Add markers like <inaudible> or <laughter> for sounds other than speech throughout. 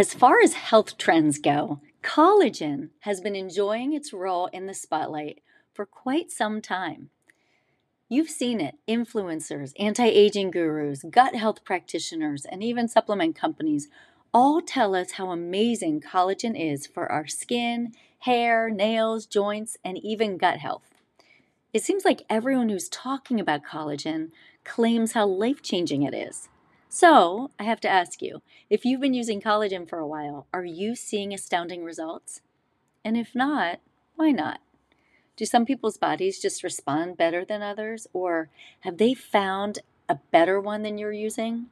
As far as health trends go, collagen has been enjoying its role in the spotlight for quite some time. You've seen it influencers, anti aging gurus, gut health practitioners, and even supplement companies all tell us how amazing collagen is for our skin, hair, nails, joints, and even gut health. It seems like everyone who's talking about collagen claims how life changing it is. So, I have to ask you if you've been using collagen for a while, are you seeing astounding results? And if not, why not? Do some people's bodies just respond better than others, or have they found a better one than you're using?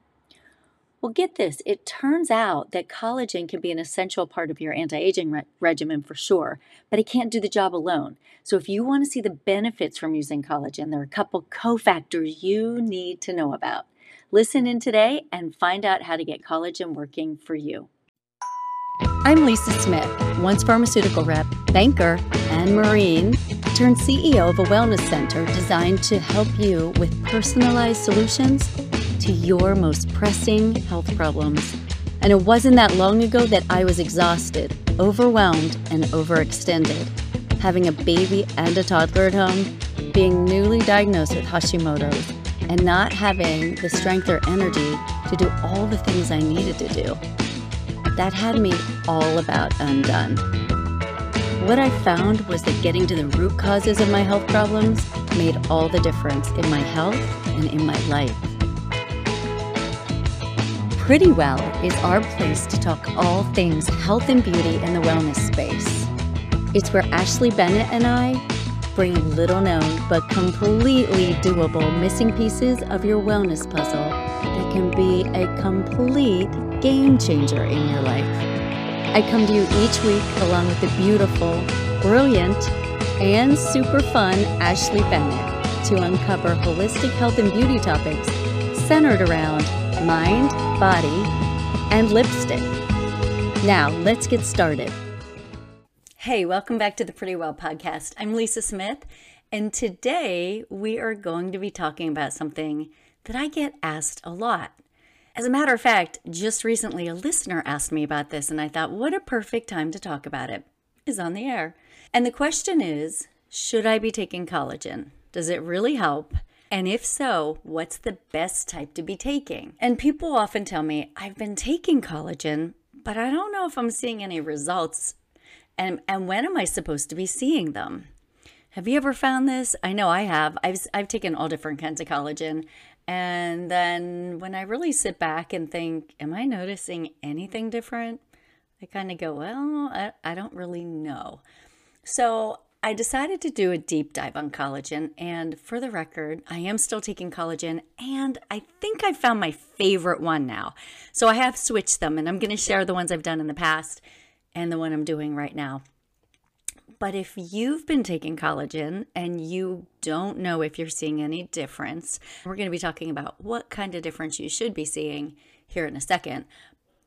Well, get this it turns out that collagen can be an essential part of your anti aging re- regimen for sure, but it can't do the job alone. So, if you want to see the benefits from using collagen, there are a couple cofactors you need to know about. Listen in today and find out how to get collagen working for you. I'm Lisa Smith, once pharmaceutical rep, banker, and Marine, turned CEO of a wellness center designed to help you with personalized solutions to your most pressing health problems. And it wasn't that long ago that I was exhausted, overwhelmed, and overextended. Having a baby and a toddler at home, being newly diagnosed with Hashimoto's, and not having the strength or energy to do all the things I needed to do. That had me all about undone. What I found was that getting to the root causes of my health problems made all the difference in my health and in my life. Pretty Well is our place to talk all things health and beauty in the wellness space. It's where Ashley Bennett and I bring little known but completely doable missing pieces of your wellness puzzle that can be a complete game changer in your life. I come to you each week along with the beautiful, brilliant, and super fun Ashley Bennett to uncover holistic health and beauty topics centered around mind, body, and lipstick. Now, let's get started. Hey, welcome back to the Pretty Well podcast. I'm Lisa Smith, and today we are going to be talking about something that I get asked a lot. As a matter of fact, just recently a listener asked me about this, and I thought, what a perfect time to talk about it is on the air. And the question is Should I be taking collagen? Does it really help? And if so, what's the best type to be taking? And people often tell me, I've been taking collagen, but I don't know if I'm seeing any results. And, and when am I supposed to be seeing them? Have you ever found this? I know I have. I've, I've taken all different kinds of collagen. And then when I really sit back and think, am I noticing anything different? I kind of go, well, I, I don't really know. So I decided to do a deep dive on collagen. And for the record, I am still taking collagen, and I think I found my favorite one now. So I have switched them, and I'm going to share the ones I've done in the past and the one I'm doing right now. But if you've been taking collagen and you don't know if you're seeing any difference, we're going to be talking about what kind of difference you should be seeing here in a second.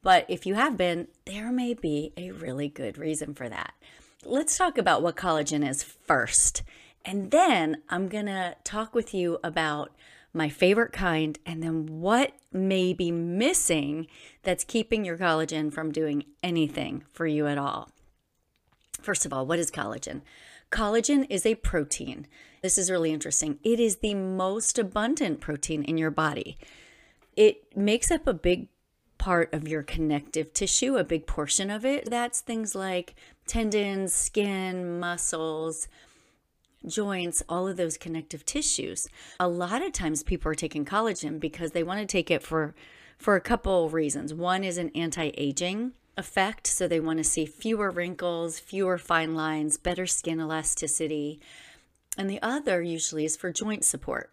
But if you have been, there may be a really good reason for that let's talk about what collagen is first. And then I'm going to talk with you about my favorite kind and then what may be missing that's keeping your collagen from doing anything for you at all. First of all, what is collagen? Collagen is a protein. This is really interesting. It is the most abundant protein in your body. It makes up a big part of your connective tissue, a big portion of it. That's things like tendons, skin, muscles, joints, all of those connective tissues. A lot of times people are taking collagen because they want to take it for for a couple reasons. One is an anti-aging effect, so they want to see fewer wrinkles, fewer fine lines, better skin elasticity. And the other usually is for joint support.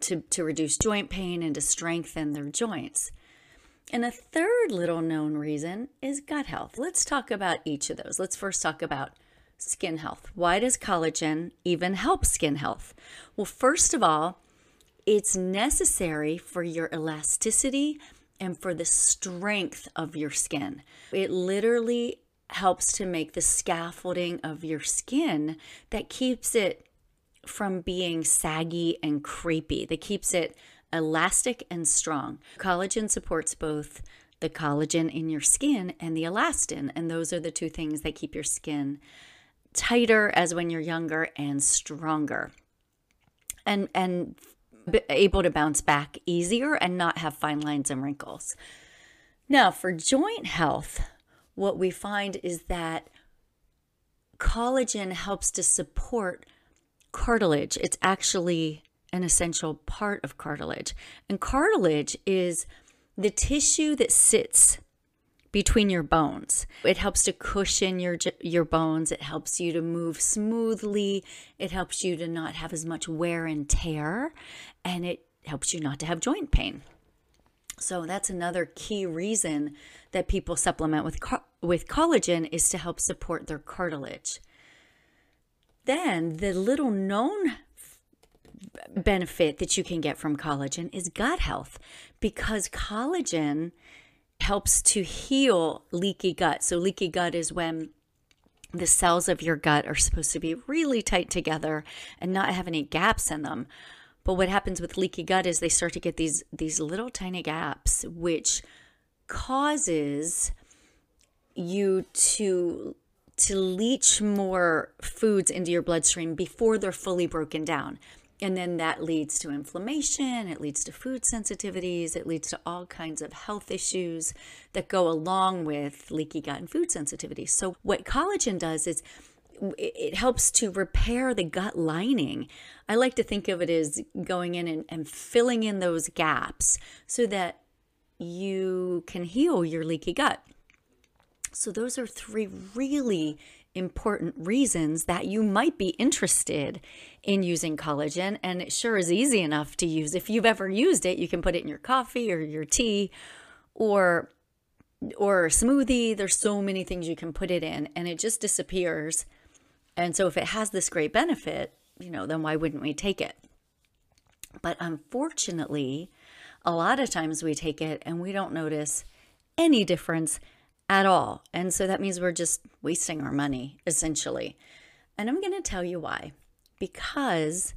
To, to reduce joint pain and to strengthen their joints. And a third little known reason is gut health. Let's talk about each of those. Let's first talk about skin health. Why does collagen even help skin health? Well, first of all, it's necessary for your elasticity and for the strength of your skin. It literally helps to make the scaffolding of your skin that keeps it from being saggy and creepy, that keeps it elastic and strong. Collagen supports both the collagen in your skin and the elastin. And those are the two things that keep your skin tighter as when you're younger and stronger. And, and able to bounce back easier and not have fine lines and wrinkles. Now, for joint health, what we find is that collagen helps to support cartilage. It's actually an essential part of cartilage. And cartilage is the tissue that sits between your bones. It helps to cushion your your bones. It helps you to move smoothly. It helps you to not have as much wear and tear, and it helps you not to have joint pain. So that's another key reason that people supplement with with collagen is to help support their cartilage. Then the little known benefit that you can get from collagen is gut health because collagen helps to heal leaky gut. So, leaky gut is when the cells of your gut are supposed to be really tight together and not have any gaps in them. But what happens with leaky gut is they start to get these these little tiny gaps which causes you to to leach more foods into your bloodstream before they're fully broken down. And then that leads to inflammation, it leads to food sensitivities, it leads to all kinds of health issues that go along with leaky gut and food sensitivities. So, what collagen does is it helps to repair the gut lining. I like to think of it as going in and, and filling in those gaps so that you can heal your leaky gut. So, those are three really important reasons that you might be interested in using collagen. And it sure is easy enough to use. If you've ever used it, you can put it in your coffee or your tea or or smoothie. There's so many things you can put it in and it just disappears. And so if it has this great benefit, you know, then why wouldn't we take it? But unfortunately, a lot of times we take it and we don't notice any difference at all. And so that means we're just wasting our money, essentially. And I'm going to tell you why. Because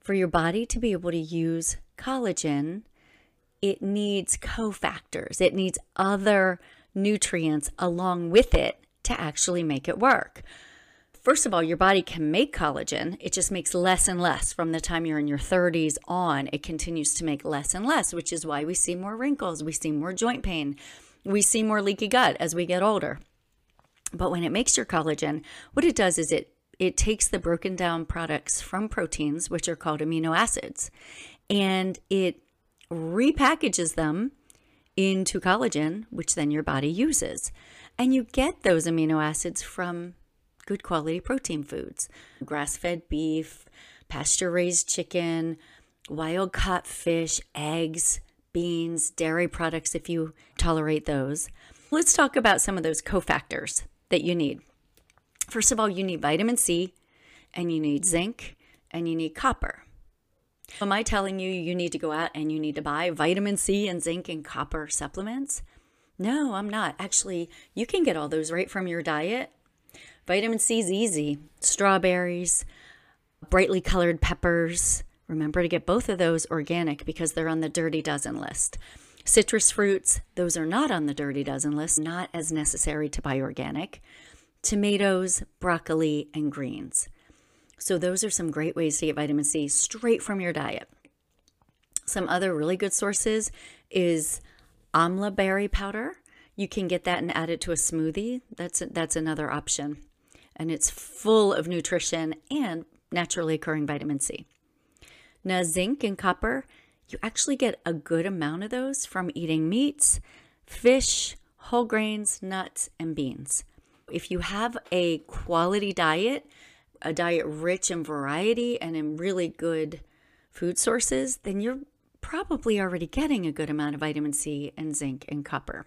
for your body to be able to use collagen, it needs cofactors, it needs other nutrients along with it to actually make it work. First of all, your body can make collagen. It just makes less and less from the time you're in your 30s on. It continues to make less and less, which is why we see more wrinkles, we see more joint pain, we see more leaky gut as we get older. But when it makes your collagen, what it does is it it takes the broken down products from proteins, which are called amino acids, and it repackages them into collagen, which then your body uses. And you get those amino acids from good quality protein foods grass fed beef, pasture raised chicken, wild caught fish, eggs, beans, dairy products if you tolerate those. Let's talk about some of those cofactors that you need. First of all, you need vitamin C and you need zinc and you need copper. Am I telling you you need to go out and you need to buy vitamin C and zinc and copper supplements? No, I'm not. Actually, you can get all those right from your diet. Vitamin C is easy. Strawberries, brightly colored peppers, Remember to get both of those organic because they're on the dirty dozen list. Citrus fruits, those are not on the dirty dozen list, not as necessary to buy organic. Tomatoes, broccoli, and greens. So, those are some great ways to get vitamin C straight from your diet. Some other really good sources is amla berry powder. You can get that and add it to a smoothie. That's that's another option. And it's full of nutrition and naturally occurring vitamin C. Now, zinc and copper, you actually get a good amount of those from eating meats, fish, whole grains, nuts, and beans. If you have a quality diet, a diet rich in variety and in really good food sources, then you're probably already getting a good amount of vitamin C and zinc and copper.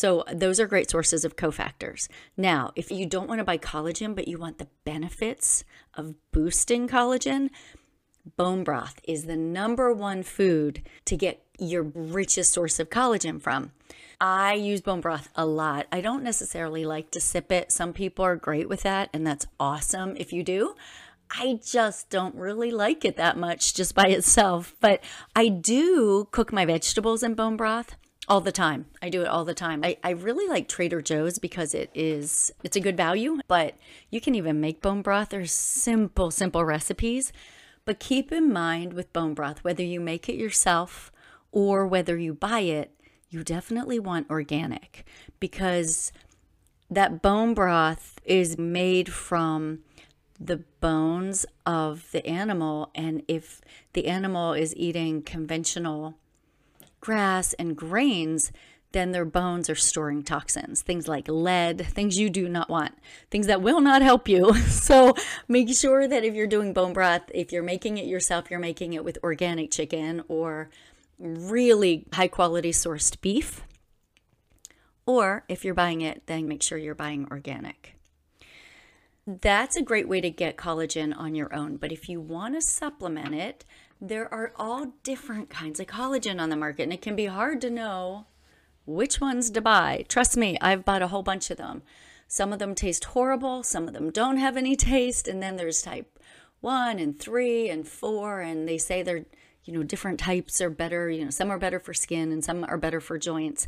So, those are great sources of cofactors. Now, if you don't want to buy collagen, but you want the benefits of boosting collagen, bone broth is the number one food to get your richest source of collagen from. I use bone broth a lot. I don't necessarily like to sip it. Some people are great with that, and that's awesome if you do. I just don't really like it that much just by itself, but I do cook my vegetables in bone broth all the time. I do it all the time. I, I really like Trader Joe's because it is it's a good value, but you can even make bone broth. There's simple, simple recipes. But keep in mind with bone broth, whether you make it yourself or whether you buy it, you definitely want organic because that bone broth is made from the bones of the animal. And if the animal is eating conventional grass and grains, then their bones are storing toxins, things like lead, things you do not want, things that will not help you. <laughs> So make sure that if you're doing bone broth, if you're making it yourself, you're making it with organic chicken or really high quality sourced beef. Or if you're buying it, then make sure you're buying organic. That's a great way to get collagen on your own. But if you want to supplement it, there are all different kinds of collagen on the market, and it can be hard to know which ones to buy. Trust me, I've bought a whole bunch of them. Some of them taste horrible, some of them don't have any taste, and then there's type 1 and 3 and 4 and they say they're, you know, different types are better, you know, some are better for skin and some are better for joints.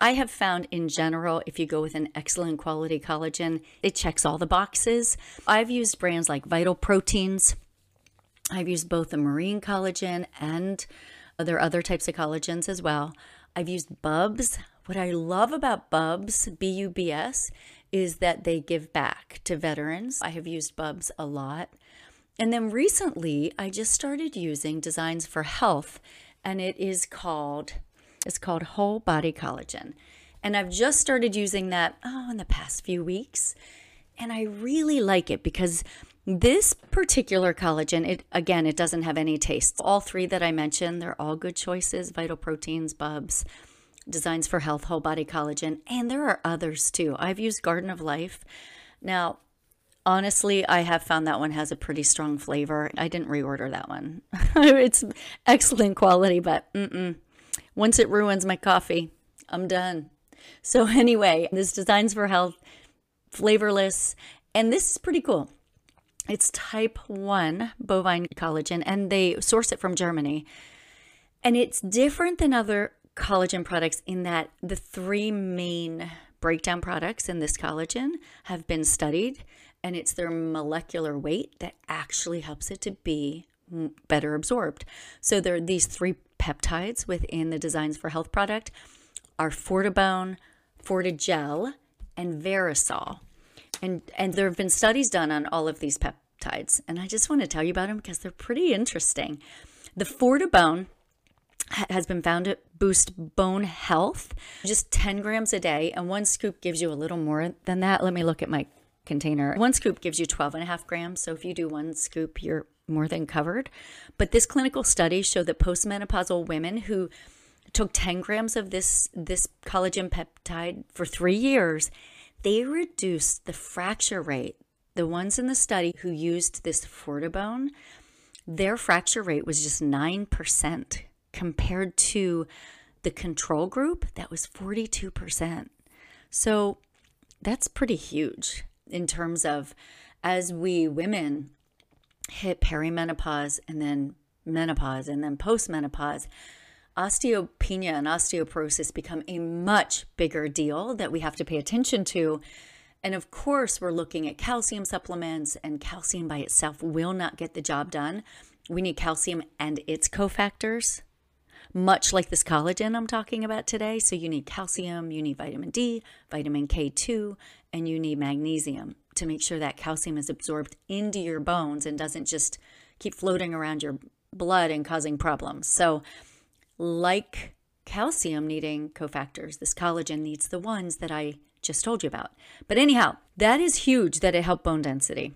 I have found in general, if you go with an excellent quality collagen, it checks all the boxes. I've used brands like Vital Proteins, I've used both the marine collagen and other other types of collagens as well. I've used Bubs. What I love about Bubs, B U B S, is that they give back to veterans. I have used Bubs a lot. And then recently, I just started using Designs for Health, and it is called it's called Whole Body Collagen. And I've just started using that oh in the past few weeks, and I really like it because this particular collagen, it again, it doesn't have any taste. All three that I mentioned, they're all good choices vital proteins, bubs, designs for health, whole body collagen, and there are others too. I've used Garden of Life. Now, honestly, I have found that one has a pretty strong flavor. I didn't reorder that one. <laughs> it's excellent quality, but mm-mm. once it ruins my coffee, I'm done. So, <laughs> anyway, this Designs for Health, flavorless, and this is pretty cool. It's type 1 bovine collagen, and they source it from Germany. And it's different than other collagen products in that the three main breakdown products in this collagen have been studied, and it's their molecular weight that actually helps it to be better absorbed. So there are these three peptides within the Designs for Health product are Fortibone, Fortigel, and Verisol. And, and there have been studies done on all of these peptides. And I just want to tell you about them because they're pretty interesting. The Fortibone has been found to boost bone health, just 10 grams a day. And one scoop gives you a little more than that. Let me look at my container. One scoop gives you 12 and a half grams. So if you do one scoop, you're more than covered. But this clinical study showed that postmenopausal women who took 10 grams of this, this collagen peptide for three years they reduced the fracture rate. The ones in the study who used this Fortibone, their fracture rate was just 9% compared to the control group that was 42%. So that's pretty huge in terms of as we women hit perimenopause and then menopause and then postmenopause, osteopenia and osteoporosis become a much bigger deal that we have to pay attention to. And of course, we're looking at calcium supplements, and calcium by itself will not get the job done. We need calcium and its cofactors, much like this collagen I'm talking about today. So, you need calcium, you need vitamin D, vitamin K2, and you need magnesium to make sure that calcium is absorbed into your bones and doesn't just keep floating around your blood and causing problems. So, like calcium needing cofactors, this collagen needs the ones that I just told you about. But anyhow, that is huge that it helped bone density.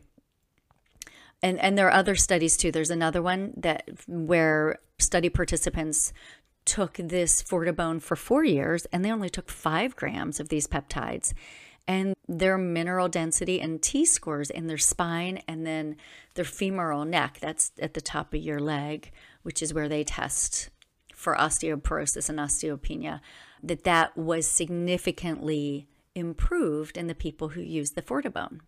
And and there are other studies too. There's another one that where study participants took this Fortibone for four years and they only took five grams of these peptides. And their mineral density and T scores in their spine and then their femoral neck, that's at the top of your leg, which is where they test for osteoporosis and osteopenia, that that was significantly improved in the people who used the Fortibone.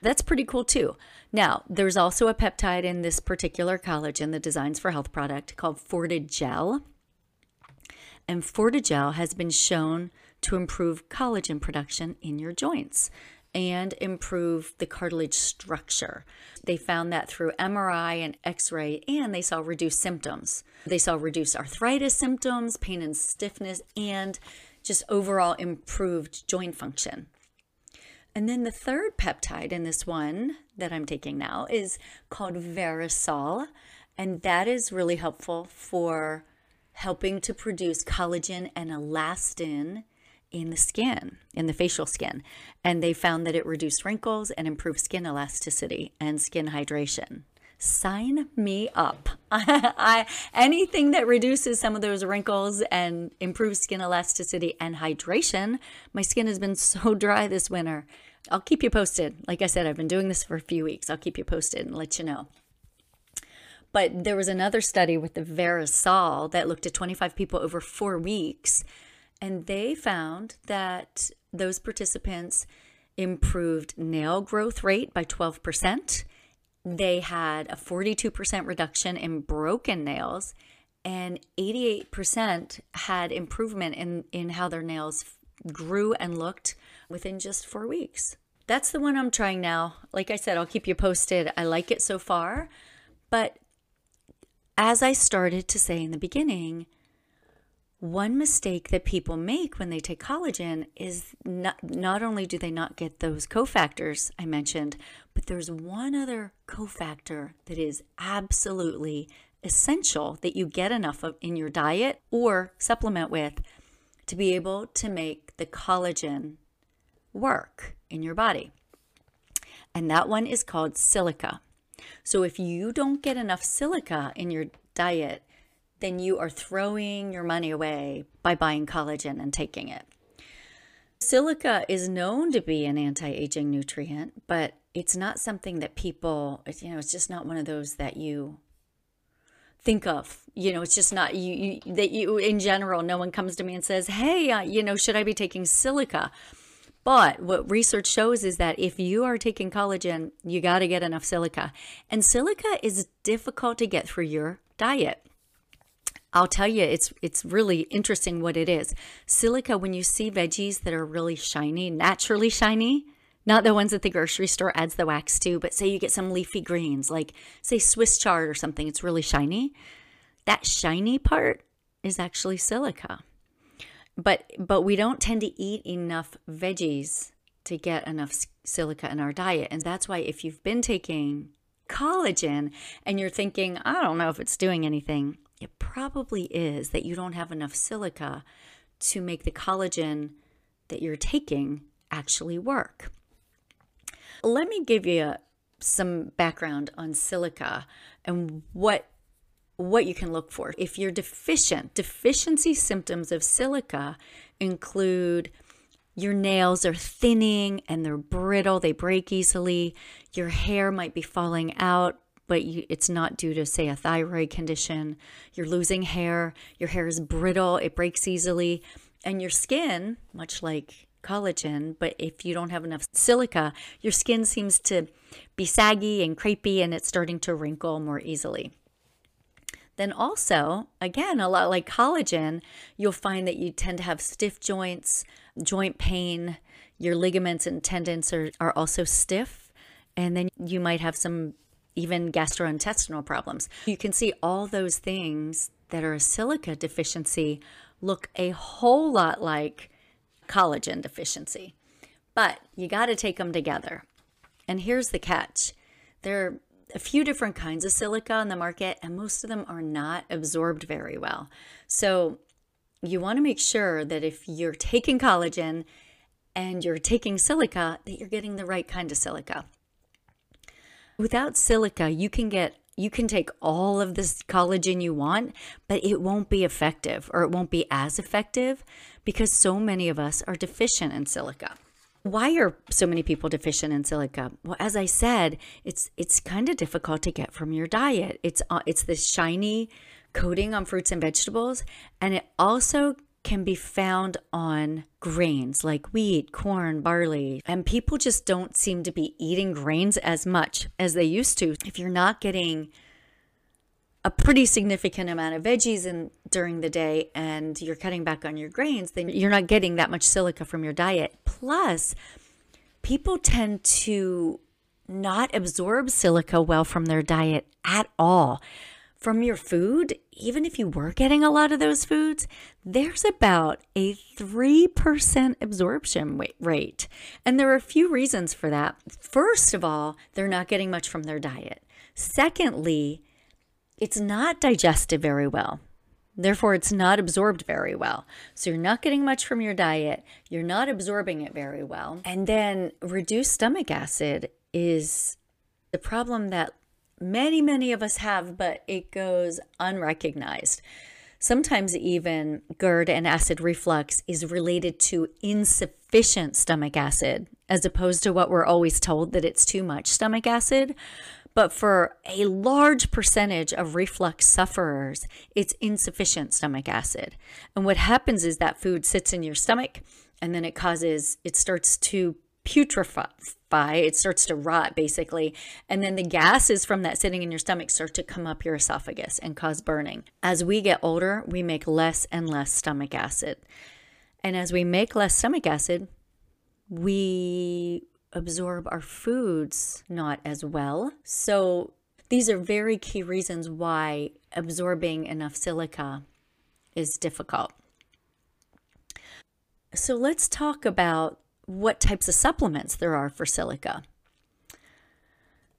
That's pretty cool too. Now, there's also a peptide in this particular collagen, the Designs for Health product, called Fortigel. And Fortigel has been shown to improve collagen production in your joints and improve the cartilage structure. They found that through MRI and X ray, and they saw reduced symptoms. They saw reduced arthritis symptoms, pain and stiffness, and just overall improved joint function. And then the third peptide in this one that I'm taking now is called Verisol, and that is really helpful for helping to produce collagen and elastin in the skin, in the facial skin. And they found that it reduced wrinkles and improved skin elasticity and skin hydration. Sign me up. <laughs> I, anything that reduces some of those wrinkles and improves skin elasticity and hydration. My skin has been <laughs> so dry this winter. I'll keep you posted. Like I said, I've been doing this for a few weeks. I'll keep you posted and let you know. But there was another study with the Verisol that looked at 25 people over four weeks and they found that those participants improved nail growth rate by 12%. They had a 42% reduction in broken nails, and 88% had improvement in, in how their nails grew and looked within just four weeks. That's the one I'm trying now. Like I said, I'll keep you posted. I like it so far. But as I started to say in the beginning, one mistake that people make when they take collagen is not, not only do they not get those cofactors I mentioned, but there's one other cofactor that is absolutely essential that you get enough of in your diet or supplement with to be able to make the collagen work in your body. And that one is called silica. So if you don't get enough silica in your diet, then you are throwing your money away by buying collagen and taking it. Silica is known to be an anti aging nutrient, but it's not something that people, you know, it's just not one of those that you think of. You know it's just not you, you, that you in general no one comes to me and says hey uh, you know should i be taking silica? But what research shows is that if you are taking collagen you got to get enough silica. And silica is difficult to get through your diet I'll tell you, it's it's really interesting what it is. Silica, when you see veggies that are really shiny, naturally shiny, not the ones that the grocery store adds the wax to, but say you get some leafy greens, like say Swiss chard or something, it's really shiny. That shiny part is actually silica. But but we don't tend to eat enough veggies to get enough silica in our diet, and that's why if you've been taking collagen and you're thinking, I don't know if it's doing anything, it probably is that you don't have enough silica to make the collagen that you're taking actually work. Let me give you some background on silica and what what you can look for. If you're deficient, deficiency symptoms of silica include your nails are thinning and they're brittle, they break easily. Your hair might be falling out but you, it's not due to, say, a thyroid condition. You're losing hair, your hair is brittle, it breaks easily, and your skin, much like collagen, but if you don't have enough silica, your skin seems to be saggy and crepey and it's starting to wrinkle more easily. Then, also, again, a lot like collagen, you'll find that you tend to have stiff joints, joint pain, your ligaments and tendons are, are also stiff, and then you might have some even gastrointestinal problems. You can see all those things that are a silica deficiency look a whole lot like collagen deficiency. But you got to take them together. And here's the catch there are a few different kinds of silica on the market, and most of them are not absorbed very well. So you want to make sure that if you're taking collagen and you're taking silica, that you're getting the right kind of silica. Without silica, you can get you can take all of this collagen you want, but it won't be effective or it won't be as effective because so many of us are deficient in silica. Why are so many people deficient in silica? Well, as I said, it's it's kind of difficult to get from your diet. It's uh, it's this shiny coating on fruits and vegetables, and it also can be found on grains like wheat, corn, barley. And people just don't seem to be eating grains as much as they used to. If you're not getting a pretty significant amount of veggies in during the day and you're cutting back on your grains, then you're not getting that much silica from your diet. Plus, people tend to not absorb silica well from their diet at all. From your food, even if you were getting a lot of those foods, there's about a 3% absorption rate. And there are a few reasons for that. First of all, they're not getting much from their diet. Secondly, it's not digested very well. Therefore, it's not absorbed very well. So, you're not getting much from your diet. You're not absorbing it very well. And then, reduced stomach acid is the problem that many, many of us have, but it goes unrecognized. Sometimes, even GERD and acid reflux is related to insufficient stomach acid, as opposed to what we're always told that it's too much stomach acid. But for a large percentage of reflux sufferers, it's insufficient stomach acid. And what happens is that food sits in your stomach and then it causes, it starts to putrefy it starts to rot basically. And then the gases from that sitting in your stomach start to come up your esophagus and cause burning. As we get older we make less and less stomach acid. And as we make less stomach acid we absorb our foods not as well. So these are very key reasons why absorbing enough silica is difficult. So let's talk about what types of supplements there are for silica.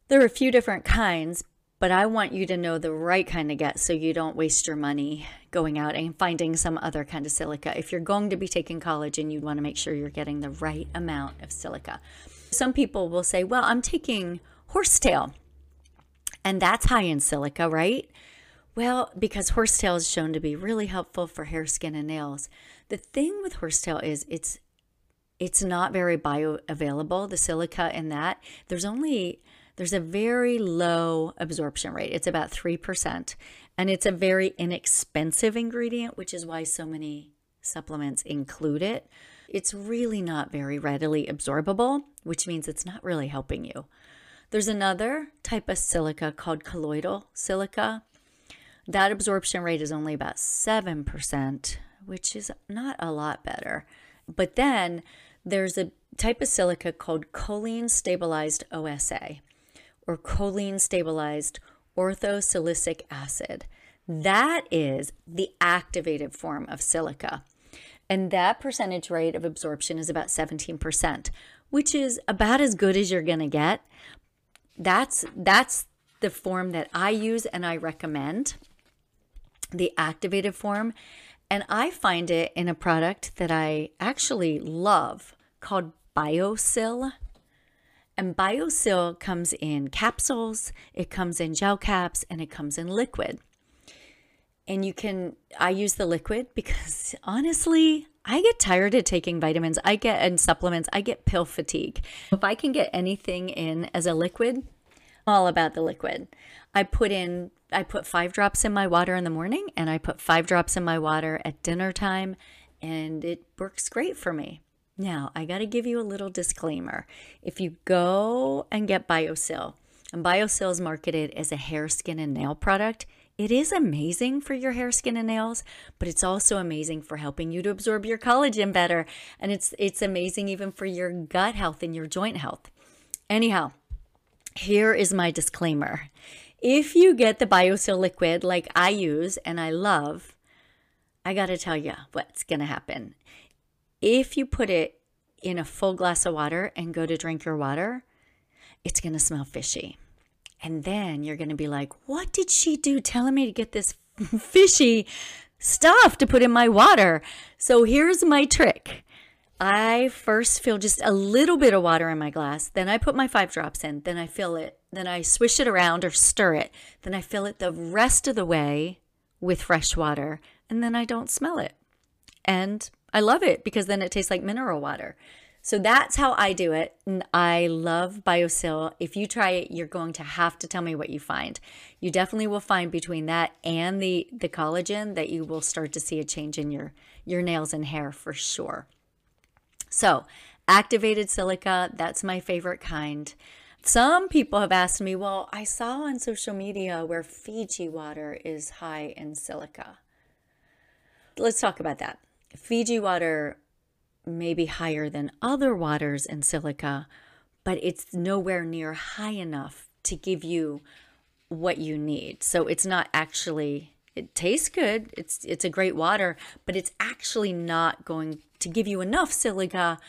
There are a few different kinds, but I want you to know the right kind to get so you don't waste your money going out and finding some other kind of silica. If you're going to be taking collagen, you want to make sure you're getting the right amount of silica. Some people will say, Well, I'm taking horsetail, and that's high in silica, right? Well, because horsetail is shown to be really helpful for hair, skin, and nails. The thing with horsetail is it's it's not very bioavailable the silica in that. There's only there's a very low absorption rate. It's about 3% and it's a very inexpensive ingredient which is why so many supplements include it. It's really not very readily absorbable which means it's not really helping you. There's another type of silica called colloidal silica. That absorption rate is only about 7% which is not a lot better but then there's a type of silica called choline stabilized OSA or choline stabilized orthosilicic acid. That is the activated form of silica. And that percentage rate of absorption is about 17%, which is about as good as you're going to get. That's that's the form that I use and I recommend. The activated form and I find it in a product that I actually love called BioSil. And BioSil comes in capsules, it comes in gel caps, and it comes in liquid. And you can, I use the liquid because <laughs> honestly, I get tired of taking vitamins. I get, and supplements, I get pill fatigue. If I can get anything in as a liquid, all about the liquid. I put in I put 5 drops in my water in the morning and I put 5 drops in my water at dinner time and it works great for me. Now, I got to give you a little disclaimer. If you go and get BioSil, and BioSil is marketed as a hair, skin, and nail product, it is amazing for your hair, skin, and nails, but it's also amazing for helping you to absorb your collagen better. And it's it's amazing even for your gut health and your joint health. Anyhow, here is my disclaimer. If you get the BioSil liquid like I use and I love, I got to tell you what's going to happen. If you put it in a full glass of water and go to drink your water, it's going to smell fishy. And then you're going to be like, what did she do telling me to get this <laughs> fishy stuff to put in my water? So here's my trick I first fill just a little bit of water in my glass. Then I put my five drops in. Then I fill it. Then I swish it around or stir it. Then I fill it the rest of the way with fresh water. And then I don't smell it. And I love it because then it tastes like mineral water. So that's how I do it. And I love BioSil. If you try it, you're going to have to tell me what you find. You definitely will find between that and the, the collagen that you will start to see a change in your, your nails and hair for sure. So, activated silica, that's my favorite kind. some people have asked me, well, I saw on social media where Fiji water is high in silica. Let's talk about that. Fiji water may be higher than other waters in silica, but it's nowhere near high enough to give you what you need. So it's not actually it tastes good. It's it's a great water, but it's actually not going to give you enough silica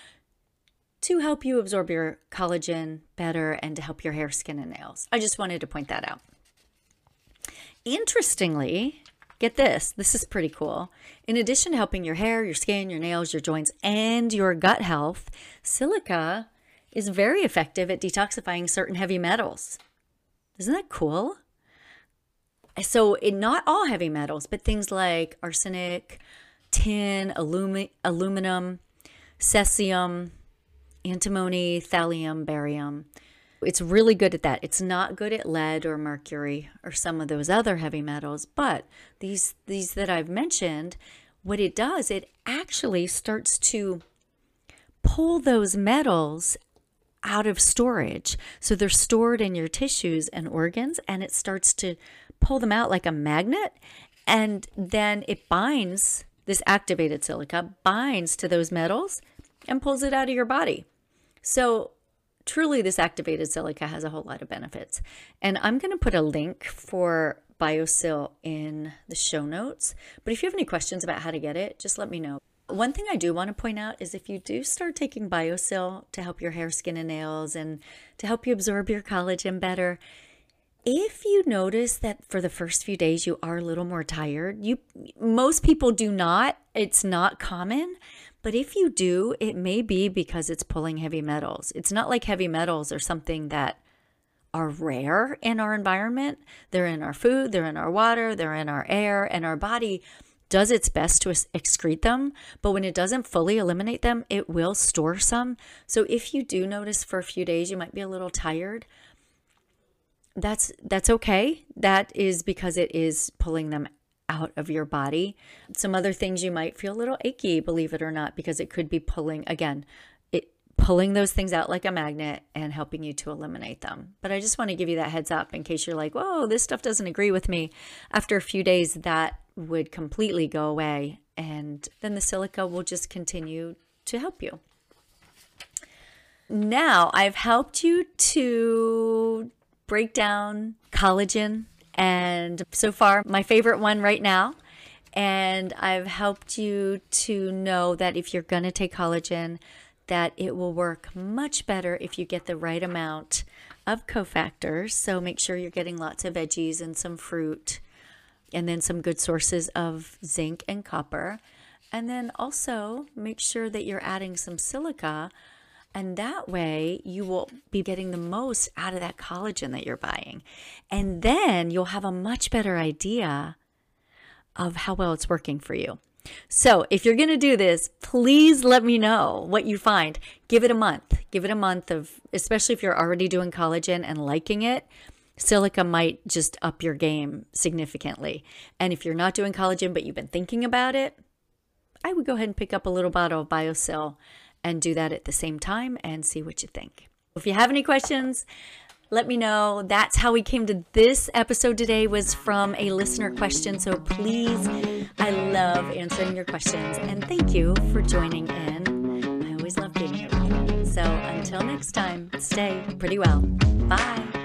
to help you absorb your collagen better and to help your hair, skin, and nails. I just wanted to point that out. Interestingly, get this this is pretty cool. In addition to helping your hair, your skin, your nails, your joints, and your gut health, silica is very effective at detoxifying certain heavy metals. Isn't that cool? So, not all heavy metals, but things like arsenic, tin, alumi- aluminum, cesium, antimony, thallium, barium. It's really good at that. It's not good at lead or mercury or some of those other heavy metals, but these these that I've mentioned, what it does, it actually starts to pull those metals out of storage. So they're stored in your tissues and organs and it starts to pull them out like a magnet and then it binds this activated silica binds to those metals and pulls it out of your body. So, truly, this activated silica has a whole lot of benefits. And I'm going to put a link for BioSil in the show notes. But if you have any questions about how to get it, just let me know. One thing I do want to point out is if you do start taking BioSil to help your hair, skin, and nails and to help you absorb your collagen better, if you notice that for the first few days you are a little more tired, you most people do not. It's not common, but if you do, it may be because it's pulling heavy metals. It's not like heavy metals are something that are rare in our environment. They're in our food, they're in our water, they're in our air, and our body does its best to excrete them. But when it doesn't fully eliminate them, it will store some. So if you do notice for a few days you might be a little tired, that's that's okay. That is because it is pulling them out of your body. Some other things you might feel a little achy, believe it or not, because it could be pulling again, it pulling those things out like a magnet and helping you to eliminate them. But I just want to give you that heads up in case you're like, whoa, this stuff doesn't agree with me. After a few days, that would completely go away. And then the silica will just continue to help you. Now, I've helped you to break down collagen and so far, my favorite one right now. And I've helped you to know that if you're going to take collagen, that it will work much better if you get the right amount of cofactors. So make sure you're getting lots of veggies and some fruit, and then some good sources of zinc and copper. And then also make sure that you're adding some silica and that way, you will be getting the most out of that collagen that you're buying. And then you'll have a much better idea of how well it's working for you. So, if you're going to do this, please let me know what you find. Give it a month. Give it a month of, especially if you're already doing collagen and liking it, silica might just up your game significantly. And if you're not doing collagen, but you've been thinking about it, I would go ahead and pick up a little bottle of BioSil and do that at the same time and see what you think. If you have any questions, let me know. That's how we came to this episode today was from a listener question. So please, I love answering your questions and thank you for joining in. I always love being here. So until next time, stay pretty well. Bye.